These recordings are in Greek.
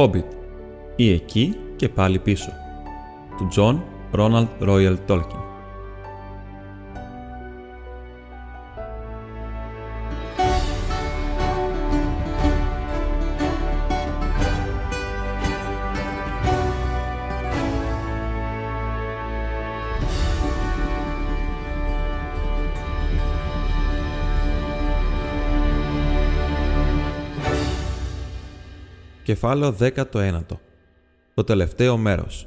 Hobbit ή εκεί και πάλι πίσω του John Ronald Royal Tolkien. Κεφάλαιο 19 Το τελευταίο μέρος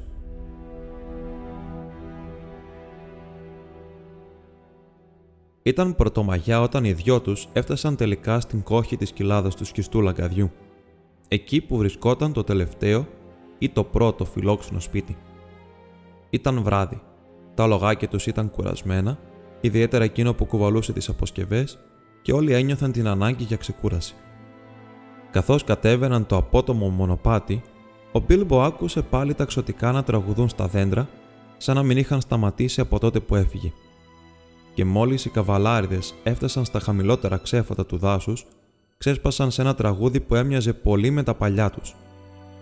Ήταν πρωτομαγιά όταν οι δυο τους έφτασαν τελικά στην κόχη της κοιλάδας του σκιστού λαγκαδιού, εκεί που βρισκόταν το τελευταίο ή το πρώτο φιλόξενο σπίτι. Ήταν βράδυ. Τα λογάκια τους ήταν κουρασμένα, ιδιαίτερα εκείνο που κουβαλούσε τις αποσκευές και όλοι ένιωθαν την ανάγκη για ξεκούραση. Καθώς κατέβαιναν το απότομο μονοπάτι, ο Μπίλμπο άκουσε πάλι τα ξωτικά να τραγουδούν στα δέντρα, σαν να μην είχαν σταματήσει από τότε που έφυγε. Και μόλις οι καβαλάριδες έφτασαν στα χαμηλότερα ξέφατα του δάσους, ξέσπασαν σε ένα τραγούδι που έμοιαζε πολύ με τα παλιά τους.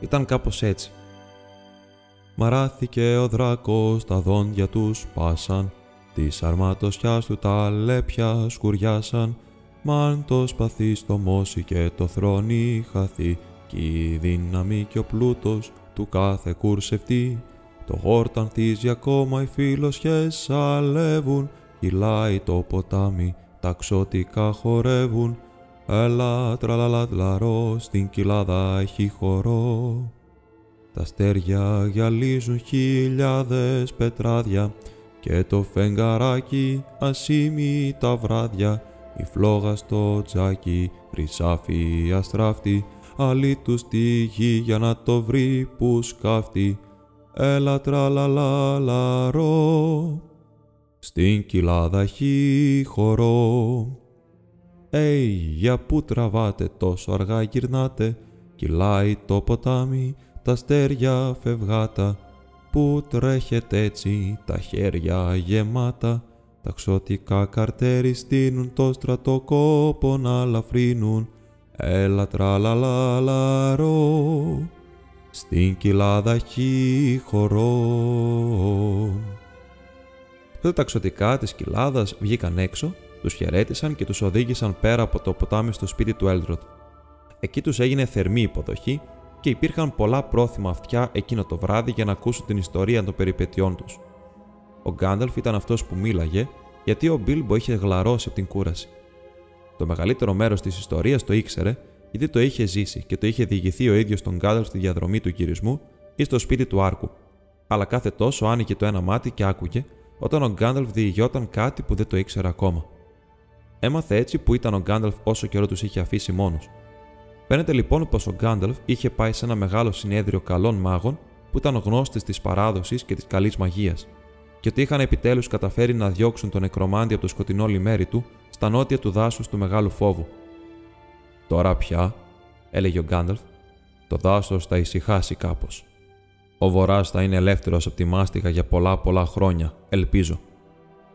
Ήταν κάπως έτσι. Μαράθηκε ο δράκος, τα δόντια τους σπάσαν, της αρματοσιάς του τα λέπια σκουριάσαν, Μαν το σπαθί στο μόσι και το θρόνι χαθεί κι η δύναμη και ο πλούτος του κάθε κουρσευτή. Το γόρταν θύζει ακόμα οι φίλοσχες αλεύουν, κυλάει το ποτάμι, τα ξωτικά χορεύουν. Έλα τραλαλατλαρό, στην κοιλάδα έχει χορό. Τα στέρια γυαλίζουν χιλιάδες πετράδια και το φεγγαράκι ασήμι τα βράδια η φλόγα στο τζάκι, χρυσάφι αστράφτη, άλλη του στη γη για να το βρει που σκάφτει. Έλα τραλαλαλαρό, στην κοιλάδα χει χορό. Ει, για πού τραβάτε τόσο αργά γυρνάτε, κυλάει το ποτάμι, τα στέρια φευγάτα, που τρέχετε έτσι τα χέρια γεμάτα, τα ξωτικά καρτέρι στείνουν το στρατοκόπο να λαφρύνουν. Έλα τραλαλαλαρό, στην κοιλάδα χει χορό. Τότε τα ξωτικά της κοιλάδας βγήκαν έξω, τους χαιρέτησαν και τους οδήγησαν πέρα από το ποτάμι στο σπίτι του Έλτροτ. Εκεί τους έγινε θερμή υποδοχή και υπήρχαν πολλά πρόθυμα αυτιά εκείνο το βράδυ για να ακούσουν την ιστορία των περιπετειών τους. Ο Γκάνταλφ ήταν αυτός που μίλαγε, γιατί ο Μπίλμπο είχε γλαρώσει από την κούραση. Το μεγαλύτερο μέρος της ιστορίας το ήξερε, γιατί το είχε ζήσει και το είχε διηγηθεί ο ίδιος τον Γκάνταλφ στη διαδρομή του γυρισμού ή στο σπίτι του Άρκου. Αλλά κάθε τόσο άνοιγε το ένα μάτι και άκουγε όταν ο Γκάνταλφ διηγιόταν κάτι που δεν το ήξερε ακόμα. Έμαθε έτσι που ήταν ο Γκάνταλφ όσο καιρό τους είχε αφήσει μόνος. Φαίνεται λοιπόν πως ο Γκάνταλφ είχε πάει σε ένα μεγάλο συνέδριο καλών μάγων που ήταν γνώστη της παράδοσης και της καλής μαγείας, και ότι είχαν επιτέλους καταφέρει να διώξουν τον νεκρομάντη από το σκοτεινό λιμέρι του στα νότια του δάσους του Μεγάλου Φόβου. Τώρα πια, έλεγε ο Γκάνταλφ, το δάσος θα ησυχάσει κάπως. Ο Βορράς θα είναι ελεύθερος από τη μάστιγα για πολλά πολλά χρόνια, ελπίζω.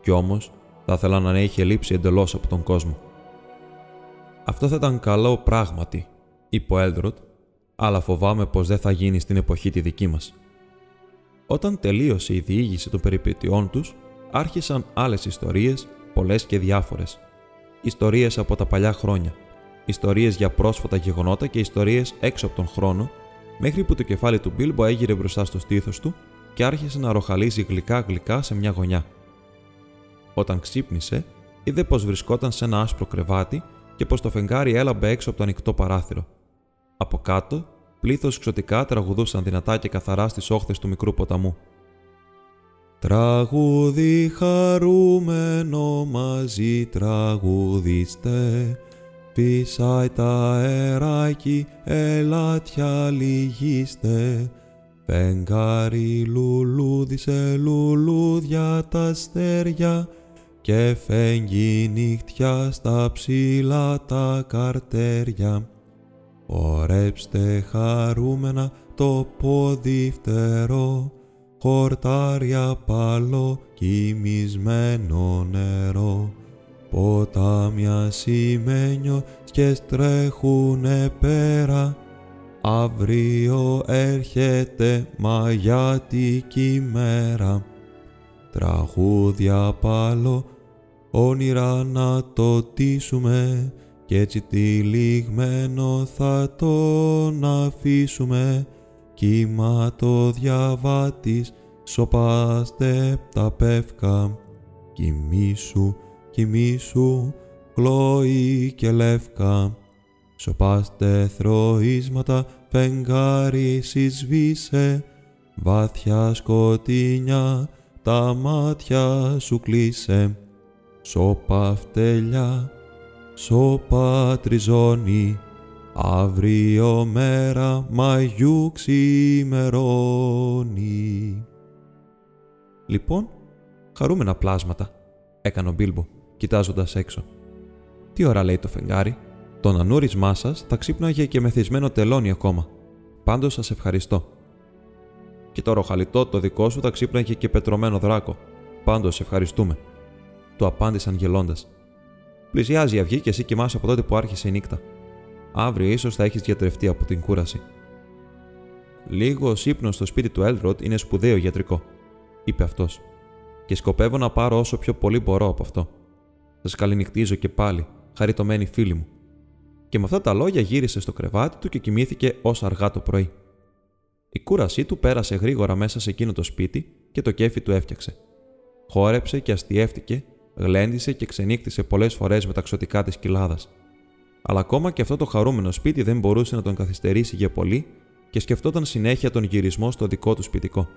Κι όμως θα ήθελα να έχει λείψει εντελώς από τον κόσμο. Αυτό θα ήταν καλό πράγματι, είπε ο Έλδροτ, αλλά φοβάμαι πως δεν θα γίνει στην εποχή τη δική μας. Όταν τελείωσε η διήγηση των περιπετειών τους, άρχισαν άλλες ιστορίες, πολλές και διάφορες. Ιστορίες από τα παλιά χρόνια, ιστορίες για πρόσφατα γεγονότα και ιστορίες έξω από τον χρόνο, μέχρι που το κεφάλι του Μπίλμπο έγειρε μπροστά στο στήθος του και άρχισε να ροχαλίζει γλυκά-γλυκά σε μια γωνιά. Όταν ξύπνησε, είδε πως βρισκόταν σε ένα άσπρο κρεβάτι και πως το φεγγάρι έλαμπε έξω από το ανοιχτό παράθυρο. Από κάτω πλήθος ξωτικά τραγουδούσαν δυνατά και καθαρά στις όχθες του μικρού ποταμού. Τραγούδι χαρούμενο μαζί τραγουδίστε, φυσάει τα αεράκι, ελάτια λυγίστε, φεγγάρι λουλούδι σε λουλούδια τα αστέρια και φεγγί νύχτια στα ψηλά τα καρτέρια. Ορέψτε χαρούμενα το πόδι φτερό, χορτάρια παλό κοιμισμένο νερό. Ποτάμια σημαίνιο και στρέχουνε πέρα, Αύριο έρχεται μαγιάτικη μέρα, τραγούδια πάλο, όνειρα να το τίσουμε κι έτσι τυλιγμένο θα τον αφήσουμε. Κύμα το διαβάτης σοπάστε τα πεύκα. Κοιμήσου, κοιμήσου, κλόη και λεύκα. Σοπάστε θροίσματα φεγγάρι συσβήσε. Βάθια σκοτεινιά τα μάτια σου κλείσε. Σώπα φτέλια σώπα τριζώνει, αύριο μέρα μαγιού ξημερώνει. Λοιπόν, χαρούμενα πλάσματα, έκανε ο Μπίλμπο, κοιτάζοντας έξω. Τι ώρα λέει το φεγγάρι, το νανούρισμά σας θα ξύπναγε και μεθυσμένο τελώνει ακόμα. Πάντως σας ευχαριστώ. Και το ροχαλιτό το δικό σου θα ξύπναγε και πετρωμένο δράκο. Πάντως ευχαριστούμε. Του απάντησαν γελώντας. Πλησιάζει η αυγή και εσύ κοιμάσαι από τότε που άρχισε η νύχτα. Αύριο ίσως θα έχεις διατρευτεί από την κούραση. Λίγο ύπνο στο σπίτι του Έλδροτ είναι σπουδαίο γιατρικό, είπε αυτός, και σκοπεύω να πάρω όσο πιο πολύ μπορώ από αυτό. Σας καληνυχτίζω και πάλι, χαριτωμένοι φίλοι μου. Και με αυτά τα λόγια γύρισε στο κρεβάτι του και κοιμήθηκε ως αργά το πρωί. Η κούρασή του πέρασε γρήγορα μέσα σε εκείνο το σπίτι και το κέφι του έφτιαξε. Χόρεψε και αστιεύτηκε γλέντισε και ξενύχτησε πολλές φορές με τα ξωτικά της κοιλάδας. Αλλά ακόμα και αυτό το χαρούμενο σπίτι δεν μπορούσε να τον καθυστερήσει για πολύ και σκεφτόταν συνέχεια τον γυρισμό στο δικό του σπιτικό.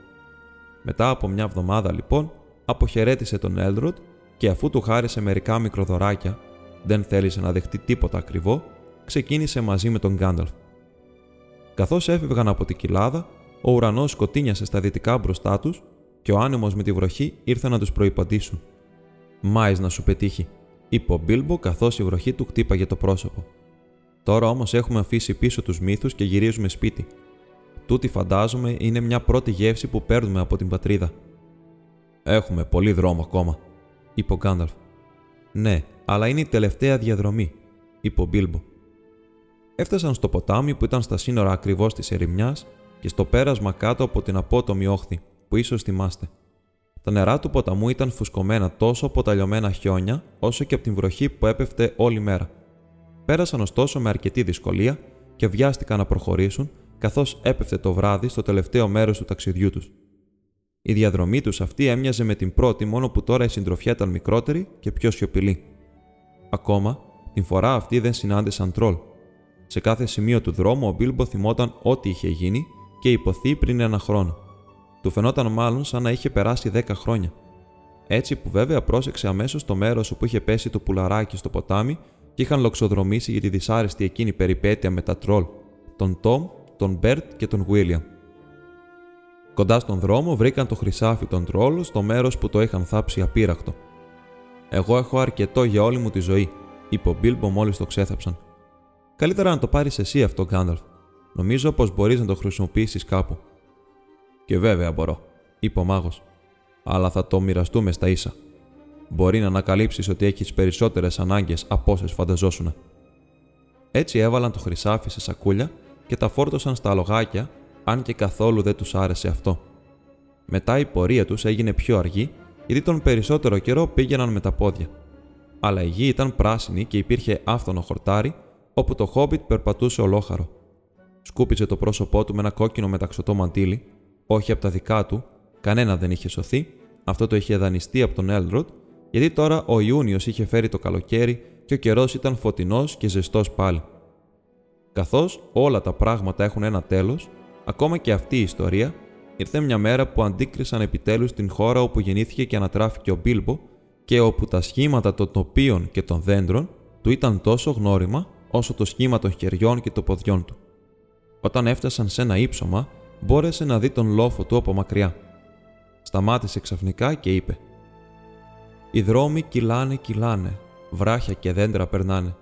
Μετά από μια εβδομάδα λοιπόν, αποχαιρέτησε τον Έλδροτ και αφού του χάρισε μερικά μικροδωράκια, δεν θέλησε να δεχτεί τίποτα ακριβό, ξεκίνησε μαζί με τον Γκάνταλφ. Καθώς έφευγαν από την κοιλάδα, ο ουρανός σκοτίνιασε στα δυτικά μπροστά τους και ο άνεμος με τη βροχή ήρθε να τους προϋπαντήσουν. Μάη να σου πετύχει, είπε ο Μπίλμπο καθώς η βροχή του χτύπαγε το πρόσωπο. Τώρα όμως έχουμε αφήσει πίσω τους μύθους και γυρίζουμε σπίτι. Τούτη φαντάζομαι είναι μια πρώτη γεύση που παίρνουμε από την πατρίδα. Έχουμε πολύ δρόμο ακόμα, είπε ο Γκάνταλφ. Ναι, αλλά είναι η τελευταία διαδρομή, είπε ο Μπίλμπο. Έφτασαν στο ποτάμι που ήταν στα σύνορα ακριβώς της ερημιάς και στο πέρασμα κάτω από την απότομη όχθη, που ίσως θυμάστε. Τα νερά του ποταμού ήταν φουσκωμένα τόσο από τα λιωμένα χιόνια, όσο και από την βροχή που έπεφτε όλη μέρα. Πέρασαν ωστόσο με αρκετή δυσκολία και βιάστηκαν να προχωρήσουν, καθώς έπεφτε το βράδυ στο τελευταίο μέρος του ταξιδιού τους. Η διαδρομή τους αυτή έμοιαζε με την πρώτη, μόνο που τώρα η συντροφιά ήταν μικρότερη και πιο σιωπηλή. Ακόμα, την φορά αυτή δεν συνάντησαν τρόλ. Σε κάθε σημείο του δρόμου ο Μπίλμπο θυμόταν ό,τι είχε γίνει και υποθεί πριν ένα χρόνο. Του φαινόταν μάλλον σαν να είχε περάσει 10 χρόνια. Έτσι που βέβαια πρόσεξε αμέσως το μέρος όπου είχε πέσει το πουλαράκι στο ποτάμι και είχαν λοξοδρομήσει για τη δυσάρεστη εκείνη περιπέτεια με τα τρόλ, τον Τόμ, τον Μπέρτ και τον Βίλιαμ. Κοντά στον δρόμο βρήκαν το χρυσάφι των τρόλ στο μέρος που το είχαν θάψει απείρακτο. Εγώ έχω αρκετό για όλη μου τη ζωή, είπε ο Μπίλμπο μόλις το ξέθαψαν. Καλύτερα να το πάρεις εσύ αυτό, Γκάνταλφ. Νομίζω πως μπορείς να το χρησιμοποιήσεις κάπου. Και βέβαια μπορώ, είπε ο μάγος. Αλλά θα το μοιραστούμε στα ίσα. Μπορεί να ανακαλύψεις ότι έχεις περισσότερες ανάγκες από όσες φανταζόσουν. Έτσι έβαλαν το χρυσάφι σε σακούλια και τα φόρτωσαν στα αλογάκια, αν και καθόλου δεν τους άρεσε αυτό. Μετά η πορεία τους έγινε πιο αργή, γιατί τον περισσότερο καιρό πήγαιναν με τα πόδια. Αλλά η γη ήταν πράσινη και υπήρχε άφθονο χορτάρι, όπου το χόμπιτ περπατούσε ολόχαρο. Σκούπιζε το πρόσωπό του με ένα κόκκινο μεταξωτό μαντίλι όχι από τα δικά του, κανένα δεν είχε σωθεί, αυτό το είχε δανειστεί από τον Έλροντ, γιατί τώρα ο Ιούνιος είχε φέρει το καλοκαίρι και ο καιρός ήταν φωτεινός και ζεστός πάλι. Καθώς όλα τα πράγματα έχουν ένα τέλος, ακόμα και αυτή η ιστορία, ήρθε μια μέρα που αντίκρισαν επιτέλους την χώρα όπου γεννήθηκε και ανατράφηκε ο Μπίλμπο και όπου τα σχήματα των τοπίων και των δέντρων του ήταν τόσο γνώριμα όσο το σχήμα των χεριών και των ποδιών του. Όταν έφτασαν σε ένα ύψωμα, μπόρεσε να δει τον λόφο του από μακριά. Σταμάτησε ξαφνικά και είπε «Οι δρόμοι κυλάνε, κυλάνε, βράχια και δέντρα περνάνε,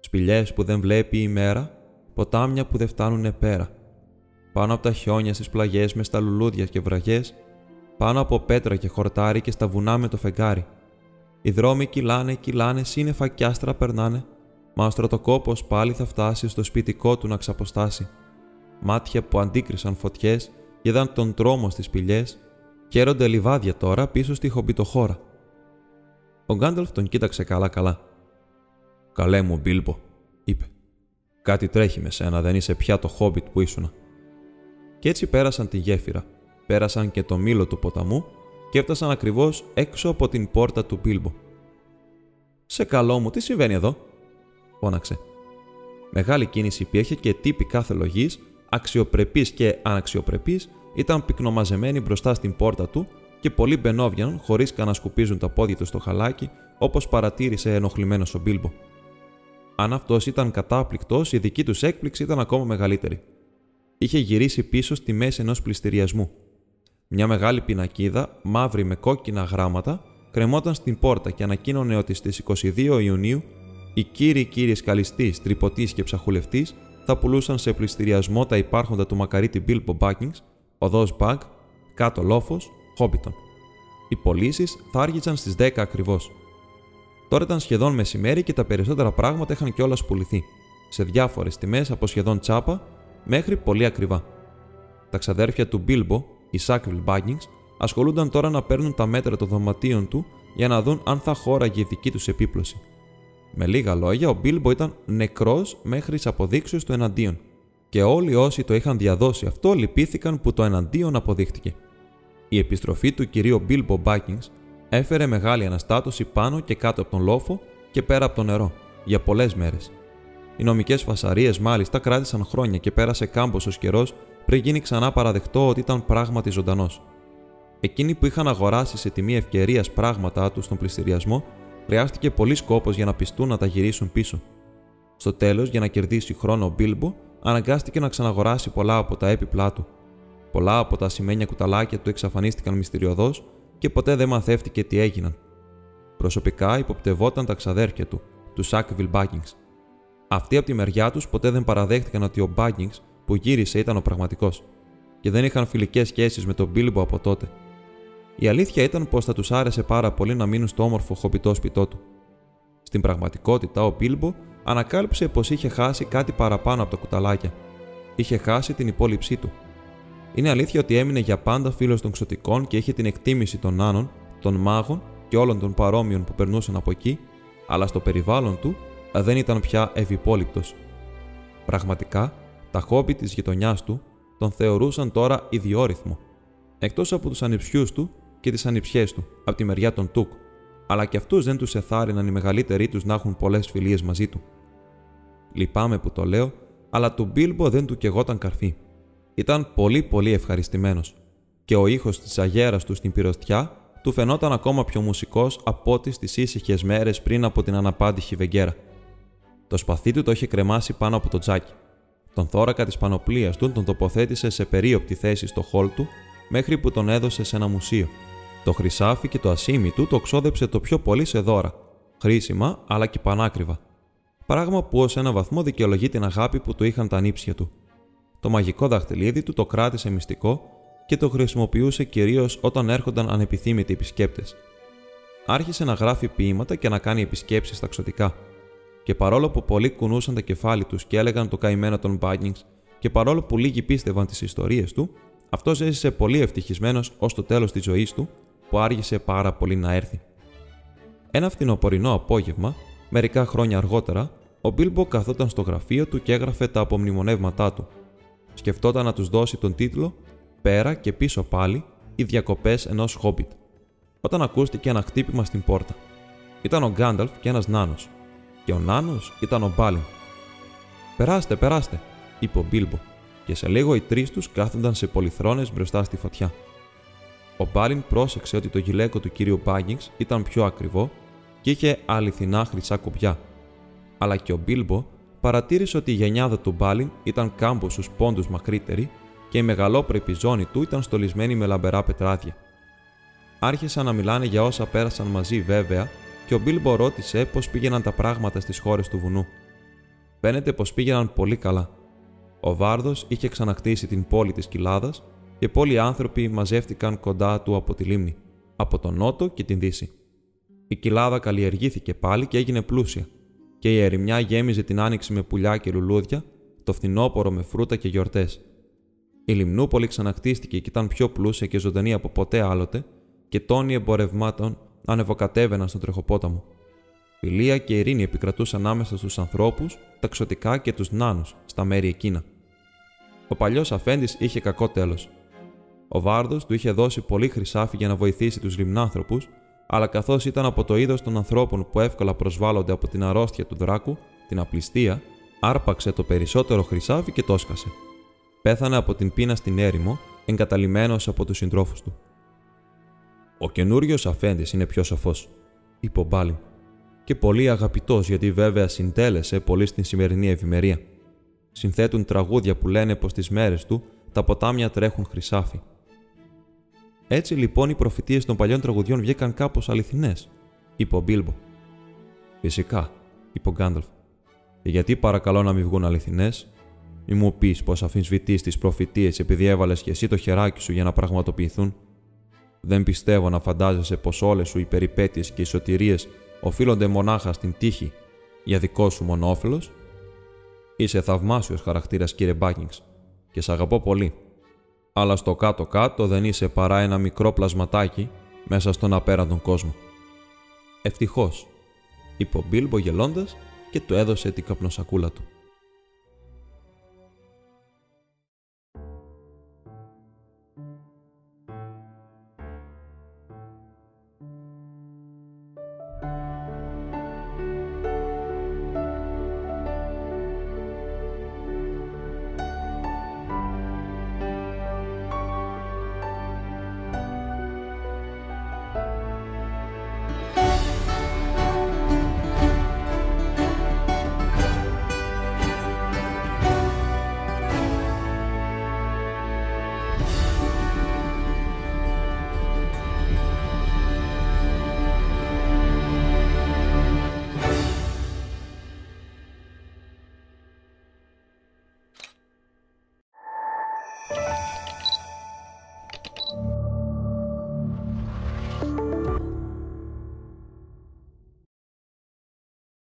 σπηλιές που δεν βλέπει η μέρα, ποτάμια που δεν φτάνουνε πέρα. Πάνω από τα χιόνια στις πλαγιές μες στα λουλούδια και βραγιές, πάνω από πέτρα και χορτάρι και στα βουνά με το φεγγάρι. Οι δρόμοι κυλάνε, κυλάνε, σύννεφα κι άστρα περνάνε, μα ο στρατοκόπος πάλι θα φτάσει στο σπιτικό του να ξαποστάσει μάτια που αντίκρισαν φωτιές και είδαν τον τρόμο στις πηγέ, χαίρονται λιβάδια τώρα πίσω στη χομπιτοχώρα. Ο Γκάνταλφ τον κοίταξε καλά-καλά. Καλέ μου, Μπίλμπο, είπε. Κάτι τρέχει με σένα, δεν είσαι πια το χόμπιτ που ήσουνα. Κι έτσι πέρασαν τη γέφυρα, πέρασαν και το μήλο του ποταμού και έφτασαν ακριβώς έξω από την πόρτα του Μπίλμπο. Σε καλό μου, τι συμβαίνει εδώ, φώναξε. Μεγάλη κίνηση υπήρχε και τύποι κάθε λογής, αξιοπρεπεί και αναξιοπρεπεί, ήταν πυκνομαζεμένοι μπροστά στην πόρτα του και πολλοί μπαινόβιαναν χωρίς καν να σκουπίζουν τα πόδια του στο χαλάκι, όπως παρατήρησε ενοχλημένος ο Μπίλμπο. Αν αυτός ήταν κατάπληκτος, η δική τους έκπληξη ήταν ακόμα μεγαλύτερη. Είχε γυρίσει πίσω στη μέση ενός πληστηριασμού. Μια μεγάλη πινακίδα, μαύρη με κόκκινα γράμματα, κρεμόταν στην πόρτα και ανακοίνωνε ότι στις 22 Ιουνίου οι κύριοι κύριοι σκαλιστής, τρυποτή και ψαχουλευτής θα πουλούσαν σε πληστηριασμό τα υπάρχοντα του μακαρίτη Bilbo Baggins, οδός Μπαγκ, κάτω λόφος, Χόμπιτον. Οι πωλήσεις θα άργησαν στις 10 ακριβώς. Τώρα ήταν σχεδόν μεσημέρι και τα περισσότερα πράγματα είχαν κιόλας πουληθεί, σε διάφορες τιμές από σχεδόν τσάπα μέχρι πολύ ακριβά. Τα ξαδέρφια του Μπίλμπο, οι Σάκβιλ Baggins, ασχολούνταν τώρα να παίρνουν τα μέτρα των δωματίων του για να δουν αν θα χώραγε η δική τους επίπλωση. Με λίγα λόγια, ο Μπίλμπο ήταν νεκρός μέχρι τις αποδείξεις του εναντίον, και όλοι όσοι το είχαν διαδώσει αυτό λυπήθηκαν που το εναντίον αποδείχτηκε. Η επιστροφή του κυρίου Μπίλμπο Μπάκινγκς έφερε μεγάλη αναστάτωση πάνω και κάτω από τον λόφο και πέρα από το νερό, για πολλές μέρες. Οι νομικές φασαρίες μάλιστα κράτησαν χρόνια και πέρασε κάμποσο καιρός πριν γίνει ξανά παραδεχτό ότι ήταν πράγματι ζωντανός. Εκείνοι που είχαν αγοράσει σε τιμή ευκαιρίας πράγματά τους στον πληστηριασμό, χρειάστηκε πολύ κόπο για να πιστούν να τα γυρίσουν πίσω. Στο τέλος, για να κερδίσει χρόνο ο Μπίλμπο, αναγκάστηκε να ξαναγοράσει πολλά από τα έπιπλά του. Πολλά από τα σημαίνια κουταλάκια του εξαφανίστηκαν μυστηριωδώς και ποτέ δεν μαθεύτηκε τι έγιναν. Προσωπικά υποπτευόταν τα ξαδέρφια του, του Σάκβιλ Μπάγκινγκ. Αυτοί από τη μεριά τους ποτέ δεν παραδέχτηκαν ότι ο Μπάγκινγκ που γύρισε ήταν ο πραγματικός, και δεν είχαν φιλικές σχέσεις με τον Μπίλμπο από τότε. Η αλήθεια ήταν πως θα τους άρεσε πάρα πολύ να μείνουν στο όμορφο χοπιτό σπιτό του. Στην πραγματικότητα, ο Μπίλμπο ανακάλυψε πως είχε χάσει κάτι παραπάνω από τα κουταλάκια. Είχε χάσει την υπόλοιψή του. Είναι αλήθεια ότι έμεινε για πάντα φίλος των ξωτικών και είχε την εκτίμηση των νάνων, των μάγων και όλων των παρόμοιων που περνούσαν από εκεί, αλλά στο περιβάλλον του δεν ήταν πια ευυπόληπτο. Πραγματικά, τα χόμπι της γειτονιάς του τον θεωρούσαν τώρα ιδιόρυθμο, εκτός από τους ανιψιούς του και τις ανιψιές του, από τη μεριά των Τουκ, αλλά και αυτούς δεν τους εθάρρυναν οι μεγαλύτεροι τους να έχουν πολλές φιλίες μαζί του. Λυπάμαι που το λέω, αλλά του Μπίλμπο δεν του κεγόταν καρφί. Ήταν πολύ πολύ ευχαριστημένος, και ο ήχος της αγέρας του στην πυροστιά του φαινόταν ακόμα πιο μουσικός από ό,τι στις ήσυχες μέρες πριν από την αναπάντηχη βεγγέρα. Το σπαθί του το είχε κρεμάσει πάνω από το τζάκι. Τον θώρακα της πανοπλίας του τον τοποθέτησε σε περίοπτη θέση στο χόλ του μέχρι που τον έδωσε σε ένα μουσείο. Το χρυσάφι και το ασίμι του το ξόδεψε το πιο πολύ σε δώρα, χρήσιμα αλλά και πανάκριβα. Πράγμα που ως ένα βαθμό δικαιολογεί την αγάπη που του είχαν τα νύψια του. Το μαγικό δαχτυλίδι του το κράτησε μυστικό και το χρησιμοποιούσε κυρίως όταν έρχονταν ανεπιθύμητοι επισκέπτες. Άρχισε να γράφει ποίηματα και να κάνει επισκέψεις στα ξωτικά. Και παρόλο που πολλοί κουνούσαν τα κεφάλι τους και έλεγαν το καημένο των Μπάγκινγκ, και παρόλο που λίγοι πίστευαν τις ιστορίες του, αυτός έζησε πολύ ευτυχισμένος ως το τέλος της ζωής του, που άργησε πάρα πολύ να έρθει. Ένα φθινοπορεινό απόγευμα, μερικά χρόνια αργότερα, ο Μπίλμπο καθόταν στο γραφείο του και έγραφε τα απομνημονεύματά του. Σκεφτόταν να τους δώσει τον τίτλο Πέρα και πίσω πάλι οι διακοπές ενός χόμπιτ, όταν ακούστηκε ένα χτύπημα στην πόρτα. Ήταν ο Γκάνταλφ και ένας νάνος. Και ο νάνος ήταν ο Μπάλιν. Περάστε, περάστε, είπε ο Μπίλμπο, και σε λίγο οι τρεις τους κάθονταν σε πολυθρόνες μπροστά στη φωτιά. Ο Μπάλιν πρόσεξε ότι το γυλαίκο του κυρίου Μπάγκινγκ ήταν πιο ακριβό και είχε αληθινά χρυσά κουμπιά. Αλλά και ο Μπίλμπο παρατήρησε ότι η γενιάδα του Μπάλιν ήταν κάμποσου πόντους μακρύτερη και η μεγαλόπρεπη ζώνη του ήταν στολισμένη με λαμπερά πετράδια. Άρχισαν να μιλάνε για όσα πέρασαν μαζί βέβαια και ο Μπίλμπο ρώτησε πώς πήγαιναν τα πράγματα στις χώρες του βουνού. Φαίνεται πως πήγαιναν πολύ καλά. Ο Βάρδος είχε ξανακτήσει την πόλη της Κοιλάδα και πολλοί άνθρωποι μαζεύτηκαν κοντά του από τη λίμνη, από τον νότο και την δύση. Η κοιλάδα καλλιεργήθηκε πάλι και έγινε πλούσια, και η ερημιά γέμιζε την άνοιξη με πουλιά και λουλούδια, το φθινόπωρο με φρούτα και γιορτές. Η Λιμνούπολη ξαναχτίστηκε και ήταν πιο πλούσια και ζωντανή από ποτέ άλλοτε και τόνοι εμπορευμάτων ανεβοκατέβαιναν στον τρεχοπόταμο. Φιλία και ειρήνη επικρατούσαν ανάμεσα στους ανθρώπους, τα ξωτικά και τους νάνους στα μέρη εκείνα. Ο παλιός αφέντης είχε κακό τέλος. Ο Βάρδος του είχε δώσει πολύ χρυσάφι για να βοηθήσει τους λιμνάνθρωπου, αλλά καθώς ήταν από το είδος των ανθρώπων που εύκολα προσβάλλονται από την αρρώστια του δράκου, την απληστία, άρπαξε το περισσότερο χρυσάφι και το έσκασε. Πέθανε από την πείνα στην έρημο, εγκαταλειμμένος από τους συντρόφους του. Ο καινούριος αφέντης είναι πιο σοφό, είπε ο Μπάλιν, και πολύ αγαπητός γιατί βέβαια συντέλεσε πολύ στην σημερινή ευημερία. Συνθέτουν τραγούδια που λένε πως τις μέρες του τα ποτάμια τρέχουν χρυσάφι. Έτσι λοιπόν οι προφητείες των παλιών τραγουδιών βγήκαν κάπως αληθινές, είπε ο Μπίλμπο. Φυσικά, είπε ο Γκάνταλφ. Γιατί παρακαλώ να μην βγουν αληθινές, μη μου πεις πως αφισβητείς τις προφητείες επειδή έβαλες και εσύ το χεράκι σου για να πραγματοποιηθούν. Δεν πιστεύω να φαντάζεσαι πως όλες σου οι περιπέτειες και οι σωτηρίες οφείλονται μονάχα στην τύχη για δικό σου μονόφελο. Είσαι θαυμάσιος χαρακτήρας, κύριε Μπάκινγκ, και σε αγαπώ πολύ. Αλλά στο κάτω-κάτω δεν είσαι παρά ένα μικρό πλασματάκι μέσα στον απέραντον κόσμο. Ευτυχώς, είπε ο Μπίλμπο γελώντας και του έδωσε την καπνοσακούλα του.